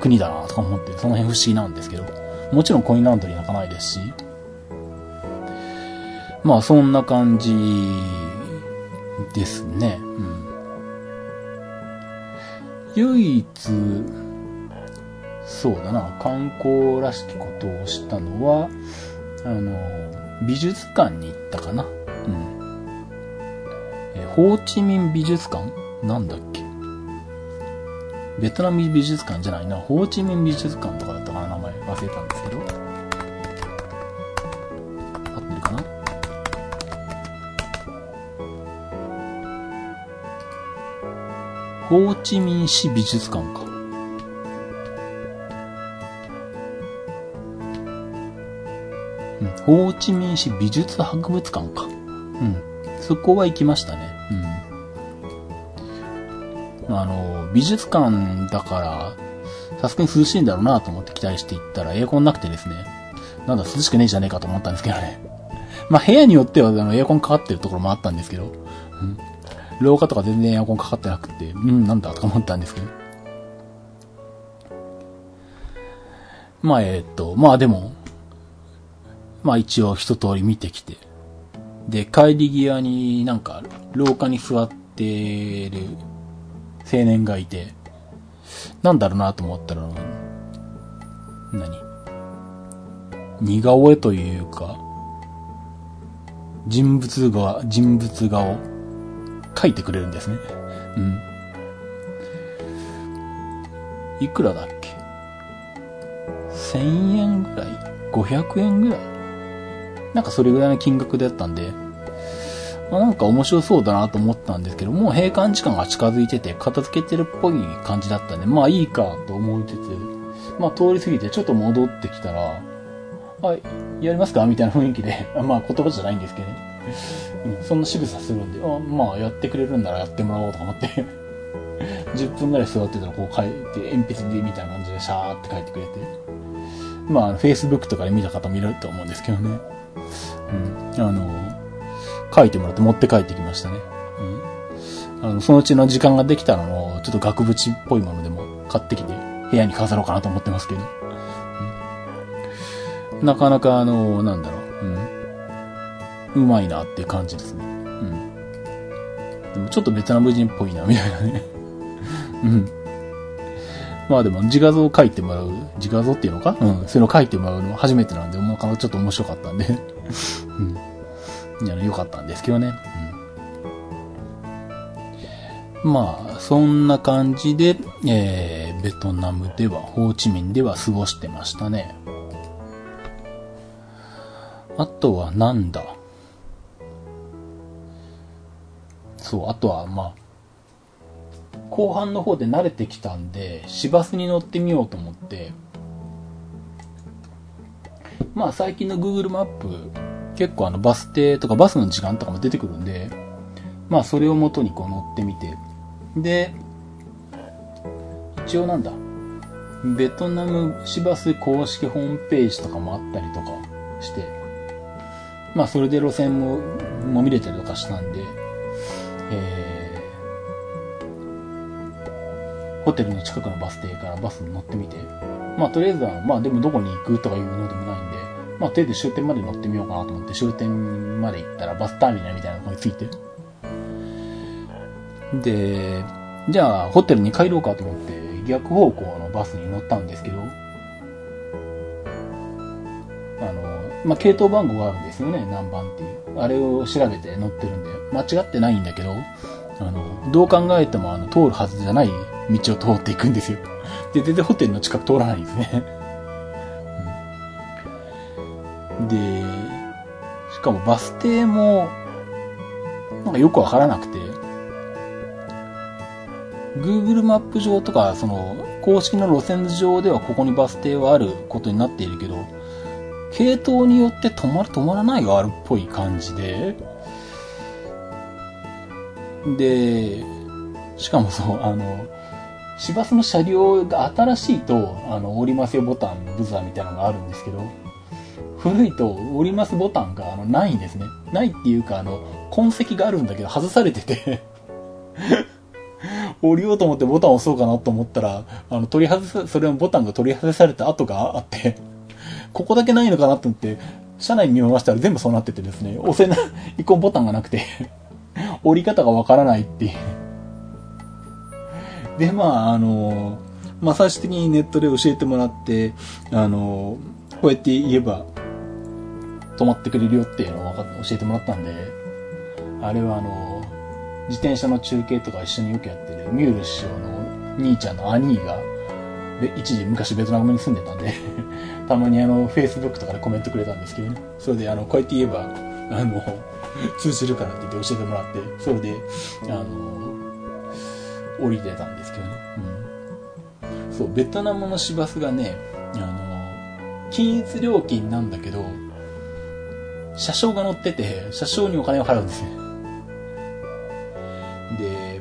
国だなとか思って、その辺不思議なんですけど、もちろんコインランドリー泣かないですし、まあそんな感じですね。うん、唯一、そうだな、観光らしきことをしたのは、あの、美術館に行ったかな。うん。え、ホーチミン美術館？なんだっけ？ベトナム美術館じゃないな。ホーチミン美術館とかだったかな、名前忘れたんですけど。合ってるかな？ホーチミン市美術館か。ホーチミン市美術博物館か。うん。そこは行きましたね。うん。あの、美術館だから、さすがに涼しいんだろうなと思って期待して行ったらエアコンなくてですね。なんだ涼しくねえじゃねえかと思ったんですけどね。まあ部屋によってはあのエアコンかかってるところもあったんですけど、うん。廊下とか全然エアコンかかってなくて、うん、なんだとか思ったんですけど。まあえ、っと、まあでも、まあ一応一通り見てきて。で、帰り際になんか廊下に座ってる青年がいて、なんだろうなと思ったら、何？似顔絵というか、人物画、人物画を描いてくれるんですね。うん。いくらだっけ ?1000 円ぐらい ?500 円ぐらい？なんかそれぐらいの金額だったんで、まあ、なんか面白そうだなと思ったんですけど、もう閉館時間が近づいてて、片付けてるっぽい感じだったんで、まあいいかと思いつつ、まあ通り過ぎてちょっと戻ってきたら、はい、やりますかみたいな雰囲気で、まあ言葉じゃないんですけど、ね、うん、そんな仕草するんで、あまあやってくれるんならやってもらおうと思って。10分ぐらい座ってたらこう書いて、鉛筆でみたいな感じでシャーって書いてくれて、まあ Facebook とかで見た方もいると思うんですけどね。うん、あの、書いてもらって持って帰ってきましたね。うん。あの、そのうちの時間ができたのを、ちょっと額縁っぽいものでも買ってきて、部屋に飾ろうかなと思ってますけど。うん、なかなかあの、なんだろう、うん。うまいなっていう感じですね。うん。でもちょっとベトナム人っぽいな、みたいなね。うん。まあでも自画像を描いてもらう、自画像っていうのか？うん。そういうのを描いてもらうの初めてなんで、もうちょっと面白かったんでうん。いや、良かったんですけどね。うん。まあ、そんな感じで、えー、ベトナムでは、ホーチミンでは過ごしてましたね。あとはなんだ？そう、あとは、まあ、後半の方で慣れてきたんで、市バスに乗ってみようと思って、まあ最近の Google マップ、結構あのバス停とかバスの時間とかも出てくるんで、まあそれを元にこう乗ってみて、で、一応なんだ、ベトナム市バス公式ホームページとかもあったりとかして、まあそれで路線もも見れたりとかしたんで、えー、ホテルの近くのバス停からバスに乗ってみて、まあとりあえずは、まあでもどこに行くとかいうのでもないんで、まあとりあえず終点まで乗ってみようかなと思って終点まで行ったらバスターミナルみたいなとこに着いて、で、じゃあホテルに帰ろうかと思って逆方向のバスに乗ったんですけど、あの、まあ、系統番号があるんですよね、何番っていう。あれを調べて乗ってるんで、間違ってないんだけど、あの、どう考えてもあの、通るはずじゃない道を通っていくんですよ。で、全然ホテルの近く通らないんですね。で、しかもバス停も、なんかよくわからなくて、Google マップ上とか、その、公式の路線図上ではここにバス停はあることになっているけど、系統によって止まる止まらないがあるっぽい感じで、で、しかもそう、あの、市バスの車両が新しいと、あの、降りますよボタンのブザーみたいなのがあるんですけど、古いと降りますボタンがあのないんですね。ないっていうか、あの、痕跡があるんだけど外されてて 降りようと思ってボタンを押そうかなと思ったら、あの、取り外す、それのボタンが取り外された跡があってここだけないのかなと思って、車内に見回したら全部そうなっててですね、押せない、一個ボタンがなくて 降り方がわからないっていうで、まあ、あの、まあ、最終的にネットで教えてもらって、あの、こうやって言えば、止まってくれるよっていうのを教えてもらったんで、あれはあの、自転車の中継とか一緒によくやってるミュール師匠の兄ちゃんの兄が、一時昔ベトナムに住んでたんで たまにあの、Facebook とかでコメントくれたんですけどね。それであの、こうやって言えば、あの、通じるからって言って教えてもらって、それで、あの、降りてたんですけどね。うん。そう、ベトナムの市バスがね、あの、均一料金なんだけど、車掌が乗ってて、車掌にお金を払うんですね。で、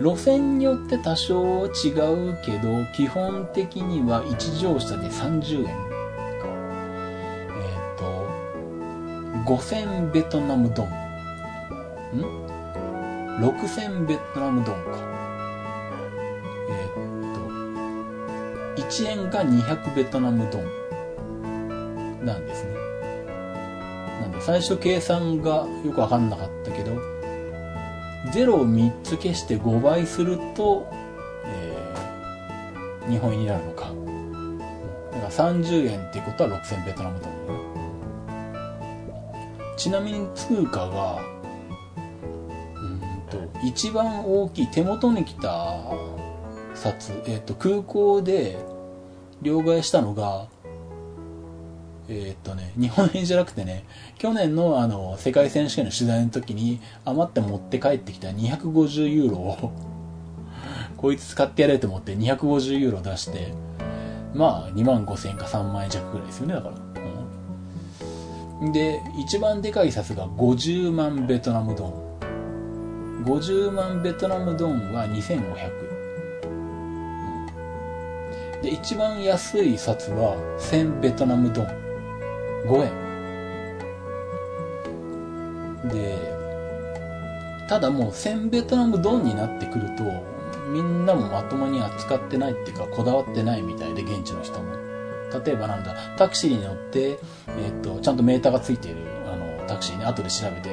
路線によって多少違うけど、基本的には1乗車で30円。えっ、ー、と、5000ベトナムドン。ん ?6000 ベトナムドンか。1円が200ベトナムドン。なんですね。なんで最初計算がよくわかんなかったけど、0を3つ消して5倍すると、えー、日本円になるのか。だから30円っていうことは6000ベトナムドルね。ちなみに通貨が、うんと、一番大きい手元に来た札、えっ、ー、と、空港で両替したのが、えー、っとね、日本円じゃなくてね、去年のあの、世界選手権の取材の時に余って持って帰ってきた250ユーロを こいつ使ってやれと思って250ユーロ出して、まあ、2万5千円か3万円弱ぐらいですよね、だから。で、一番でかい札が50万ベトナムドン。50万ベトナムドンは2500円。で、一番安い札は1000ベトナムドン。5円。で、ただもう1000ベトナムドンになってくると、みんなもまともに扱ってないっていうか、こだわってないみたいで、現地の人も。例えばなんだ、タクシーに乗って、えっ、と、ちゃんとメーターがついている、あの、タクシーに後で調べて、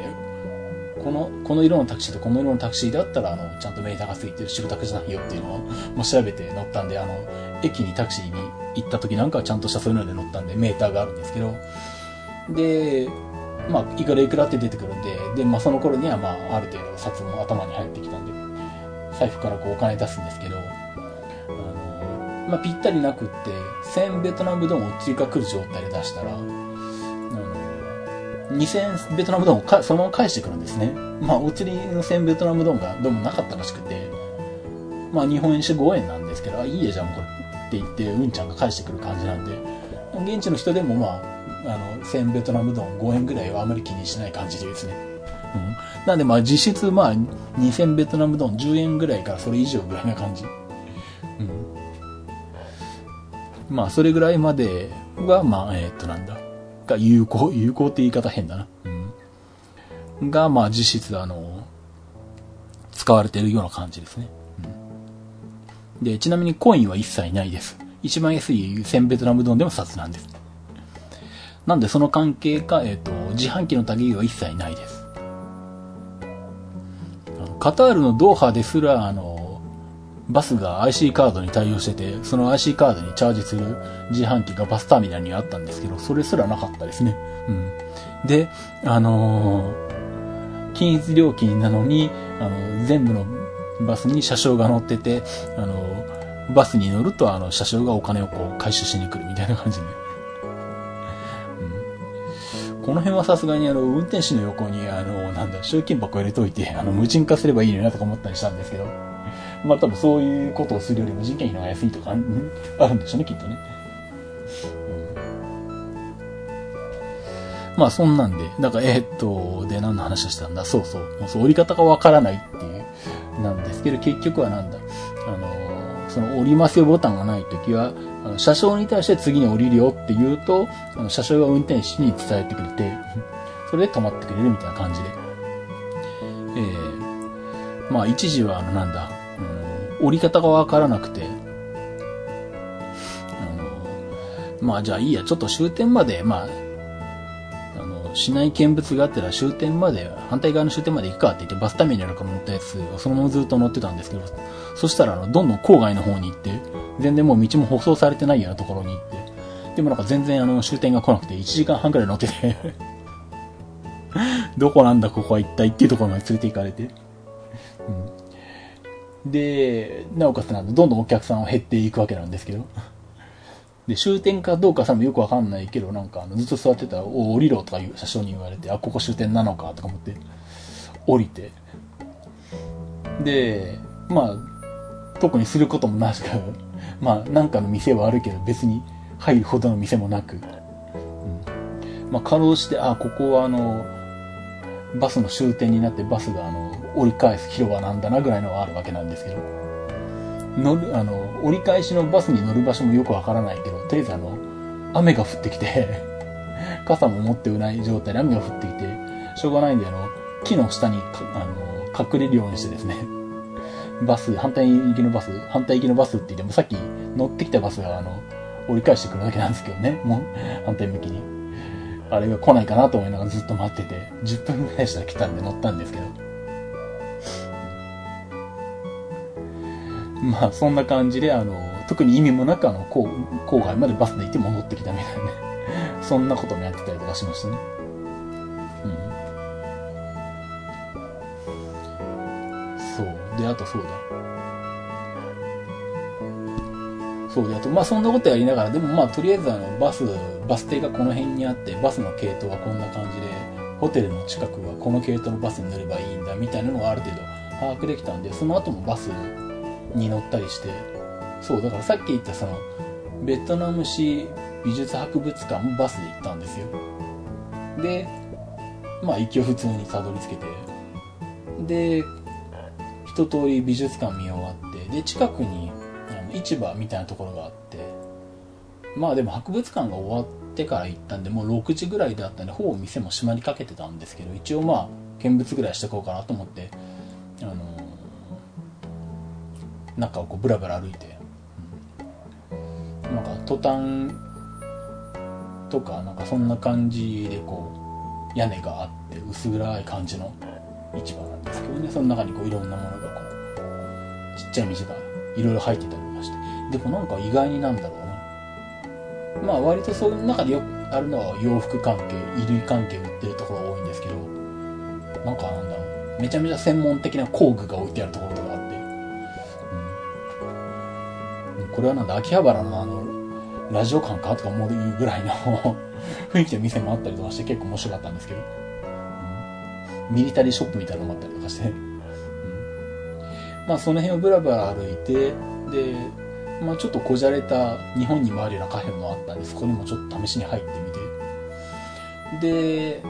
この、この色のタクシーとこの色のタクシーだったら、あの、ちゃんとメーターがついてる宿宅じゃないよっていうのを、もう調べて乗ったんで、あの、駅にタクシーに行った時なんかはちゃんとしたそういうので乗ったんで、メーターがあるんですけど、で、まあ、いくらいくらって出てくるんで、で、まあ、その頃には、まあ、ある程度札も頭に入ってきたんで、財布からこうお金出すんですけど、あの、まあ、ぴったりなくって、1000ベトナムドンを追加来る状態で出したら、2000ベトナムドンをかそのまま返してくるんですね。まあ、お釣りの1000ベトナムドンがどうもなかったらしくて、まあ、日本円して5円なんですけど、あ、いいや、じゃあもうこれって言って、うんちゃんが返してくる感じなんで、現地の人でもまあ、あの、1000ベトナムドン5円ぐらいはあまり気にしない感じでですね。うん。なんでまあ実質まあ2000ベトナムドン10円ぐらいからそれ以上ぐらいな感じ。うん。まあそれぐらいまではまあえー、っとなんだ。が有効、有効って言い方変だな。うん。がまあ実質あの、使われているような感じですね。うん。で、ちなみにコインは一切ないです。一番安い1000ベトナムドンでも札なんです。なんでその関係か、えっ、ー、と、自販機の限りは一切ないです。カタールのドーハですら、あの、バスが IC カードに対応してて、その IC カードにチャージする自販機がバスターミナルにあったんですけど、それすらなかったですね。うん。で、あのー、均一料金なのに、あの、全部のバスに車掌が乗ってて、あの、バスに乗ると、あの、車掌がお金をこう回収しに来るみたいな感じで、この辺はさすがにあの、運転手の横にあの、なんだ、集金箱入れといて、あの、無人化すればいいのになとか思ったりしたんですけど、まあ多分そういうことをするよりも人件費の方が安いとか、あるんでしょうね、きっとね。まあそんなんで、だからえー、っと、で何の話をしたんだ？そうそう。もうそう、折り方がわからないっていう、なんですけど、結局はなんだ？あの、その降りますよボタンがないときは、あの車掌に対して次に降りるよって言うと、あの車掌が運転手に伝えてくれて、それで止まってくれるみたいな感じで。えー、まあ一時はあのなんだ、うん、降り方がわからなくて、あの、まあじゃあいいや、ちょっと終点まで、まあ、あの市内見物があったら終点まで、反対側の終点まで行くかって言ってバスターミナルから乗ったやつをそのままずっと乗ってたんですけど、そしたらあの、どんどん郊外の方に行って、全然もう道も舗装されてないようなところに行って、でもなんか全然あの終点が来なくて1時間半くらい乗ってて どこなんだここは一体っていうところまで連れて行かれて。で、なおかつなんでどんどんお客さんは減っていくわけなんですけど。で、終点かどうかさもよくわかんないけど、なんかあのずっと座ってたら、お降りろとかいう車掌に言われて、あ、ここ終点なのかとか思って、降りて。で、まあ、特にすることもなく、まあ、なんかの店はあるけど、別に入るほどの店もなく、うん。まあ、かろうして、あ、ここはあの、バスの終点になってバスがあの、折り返す広場なんだなぐらいのはあるわけなんですけど、乗る、あの、折り返しのバスに乗る場所もよくわからないけど、とりあえずあの、雨が降ってきて 傘も持っていない状態で雨が降ってきて、しょうがないんであの、木の下に、あの、隠れるようにしてですね、バス、反対行きのバス、反対行きのバスって言ってもさっき乗ってきたバスがあの、折り返してくるだけなんですけどね、もう、反対向きに。あれが来ないかなと思いながらずっと待ってて、10分ぐらいしたら来たんで乗ったんですけど。まあ、そんな感じで、あの、特に意味もなく、あの、郊郊外までバスで行って戻ってきたみたいなね。そんなこともやってたりとかしましたね。うん。そう。で、あとそうだ。そうで、あと、まあそんなことやりながら、でもまあとりあえずあの、バス、バス停がこの辺にあって、バスの系統はこんな感じで、ホテルの近くはこの系統のバスに乗ればいいんだ、みたいなのがある程度把握できたんで、その後もバスに乗ったりして、そう、だからさっき言ったその、ベトナム市美術博物館もバスで行ったんですよ。で、まあ一応普通にたどり着けて、で、一通り美術館見終わって、で、近くにあの市場みたいなところがあって、まあでも博物館が終わってから行ったんで、もう6時ぐらいだったんで、ほぼ店も閉まりかけてたんですけど、一応まあ、見物ぐらいしてこうかなと思って、中をこうブラブラ歩いて、うん、なんかトタンとかなんかそんな感じでこう屋根があって薄暗い感じの市場なんですけどね、その中にこういろんなものがこう、ちっちゃい店がいろいろ入ってたりとかして。でもなんか意外になんだろうな。まあ割とそういう中でよくあるのは洋服関係、衣類関係売ってるところが多いんですけど、なんかなんだろう、めちゃめちゃ専門的な工具が置いてあるところとかこれはなんだ、秋葉原のあの、ラジオ館かとか思うぐらいの 雰囲気の店もあったりとかして結構面白かったんですけど、うん、ミリタリーショップみたいなのもあったりとかして、うん、まあその辺をブラブラ歩いて、で、まあちょっとこじゃれた日本にもあるようなカフェもあったんで、そこにもちょっと試しに入ってみて、で、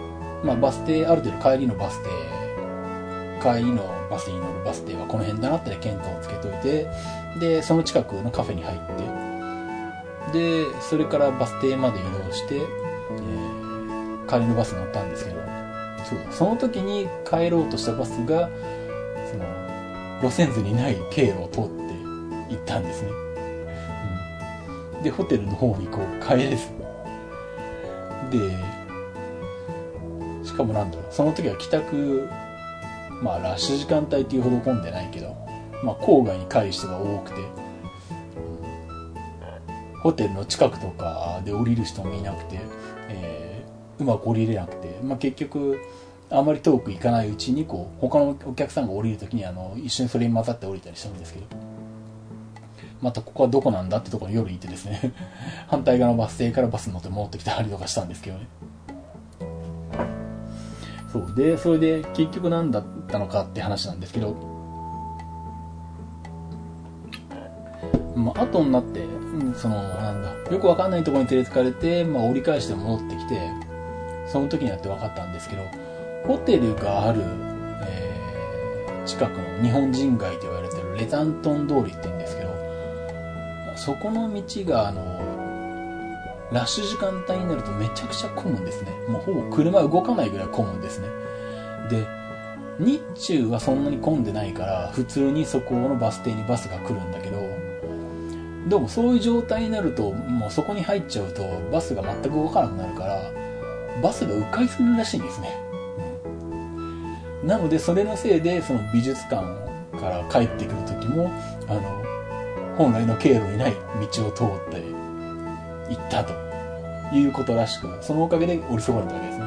まあバス停、ある程度帰りのバス停、帰りのバスに乗るバス停はこの辺だなって見当をつけといて、で、その近くのカフェに入って、で、それからバス停まで移動して、えー、帰りのバス乗ったんですけど、そうだその時に帰ろうとしたバスが、その、路線図にない経路を通って行ったんですね。うん、で、ホテルの方にこう帰れず。で、しかもなんだろう、その時は帰宅、まあラッシュ時間帯っていうほど混んでないけど、まあ郊外に帰る人が多くて、ホテルの近くとかで降りる人もいなくて、えー、うまく降りれなくて、まあ、結局、あまり遠く行かないうちに、こう、他のお客さんが降りるときに、あの、一緒にそれに混ざって降りたりしたんですけど、またここはどこなんだってところに夜行ってですね 反対側のバス停からバスに乗って戻ってきたりとかしたんですけどね。そう。で、それで結局何だったのかって話なんですけど、まあ、後になって、その、なんだ、よくわかんないところに連れてかれて、まあ、折り返して戻ってきて、その時になって分かったんですけど、ホテルがある、えー、近くの日本人街と言われてるレタントン通りって言うんですけど、そこの道が、あの、ラッシュ時間帯になるとめちゃくちゃ混むんですね。もうほぼ車動かないぐらい混むんですね。で、日中はそんなに混んでないから、普通にそこのバス停にバスが来るんだけど、でもそういう状態になると、もうそこに入っちゃうと、バスが全く動かなくなるから、バスが迂回するらしいんですね。うん、なので、それのせいで、その美術館から帰ってくる時も、あの、本来の経路にない道を通って行ったということらしく、そのおかげで降りそばれたわけですね。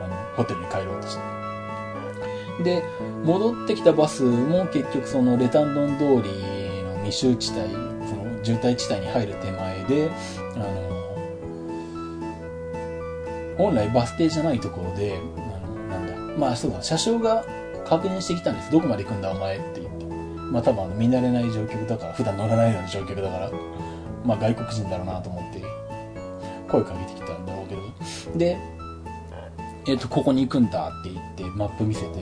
あの、ホテルに帰ろうとして。で、戻ってきたバスも結局そのレタンドン通りの密集地帯渋滞地帯に入る手前で、あの、本来バス停じゃないところで、あの、なんだ、まあそうだ、車掌が確認してきたんです。どこまで行くんだお前って言って。まあ多分あの、見慣れない乗客だから、普段乗らないような乗客だから、まあ外国人だろうなと思って、声かけてきたんだろうけど。で、えっ、ー、と、ここに行くんだって言って、マップ見せて、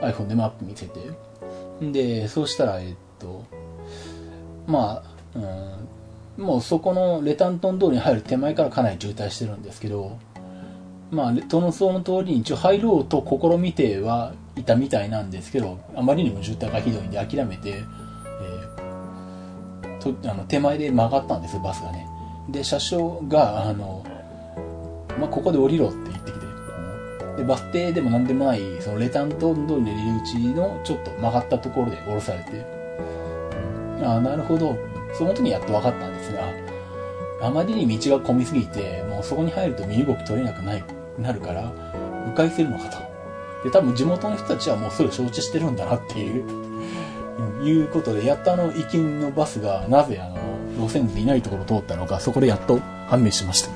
iPhone でマップ見せて、で、そうしたら、えっ、ー、と、まあ、うん、もうそこのレタントン通りに入る手前からかなり渋滞してるんですけど、まあ、トノソの通りに一応入ろうと試みてはいたみたいなんですけど、あまりにも渋滞がひどいんで諦めて、えー、とあの手前で曲がったんですバスがね。で、車掌が、あの、まあ、ここで降りろって言ってきて、で、バス停でも何でもない、そのレタントン通りの入り口のちょっと曲がったところで降ろされて、ああ、なるほど。その時にやっと分かったんですが、あまりに道が混みすぎて、もうそこに入ると身動き取れなくないなるから、迂回するのかと。で、多分地元の人たちはもうそれを承知してるんだなっていう、いうことで、やっとあの、行きのバスがなぜあの、路線図でいないところを通ったのか、そこでやっと判明しました。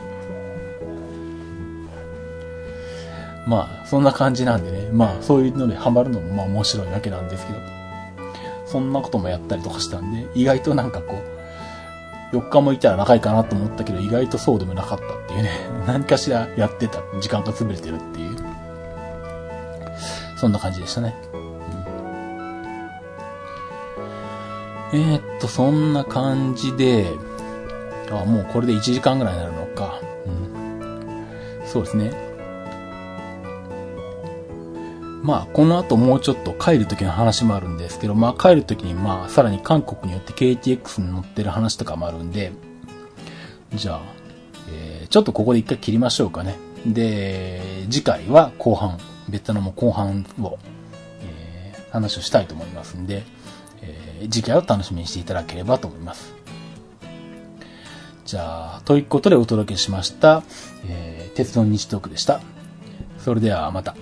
まあ、そんな感じなんでね、まあ、そういうのでハマるのもまあ面白いわけなんですけど。そんなこともやったりとかしたんで、意外となんかこう、4日もいたら長いかなと思ったけど、意外とそうでもなかったっていうね、何かしらやってた、時間が潰れてるっていう、そんな感じでしたね。えー、っと、そんな感じで、あ、もうこれで1時間ぐらいになるのか。うん。そうですね。まあ、この後もうちょっと帰る時の話もあるんですけど、まあ帰る時にまあ、さらに韓国によって KTX に乗ってる話とかもあるんで、じゃあ、えー、ちょっとここで一回切りましょうかね。で、次回は後半、ベトナム後半をえー話をしたいと思いますんで、えー、次回を楽しみにしていただければと思います。じゃあ、ということでお届けしました、えー、鉄道日トークでした。それではまた。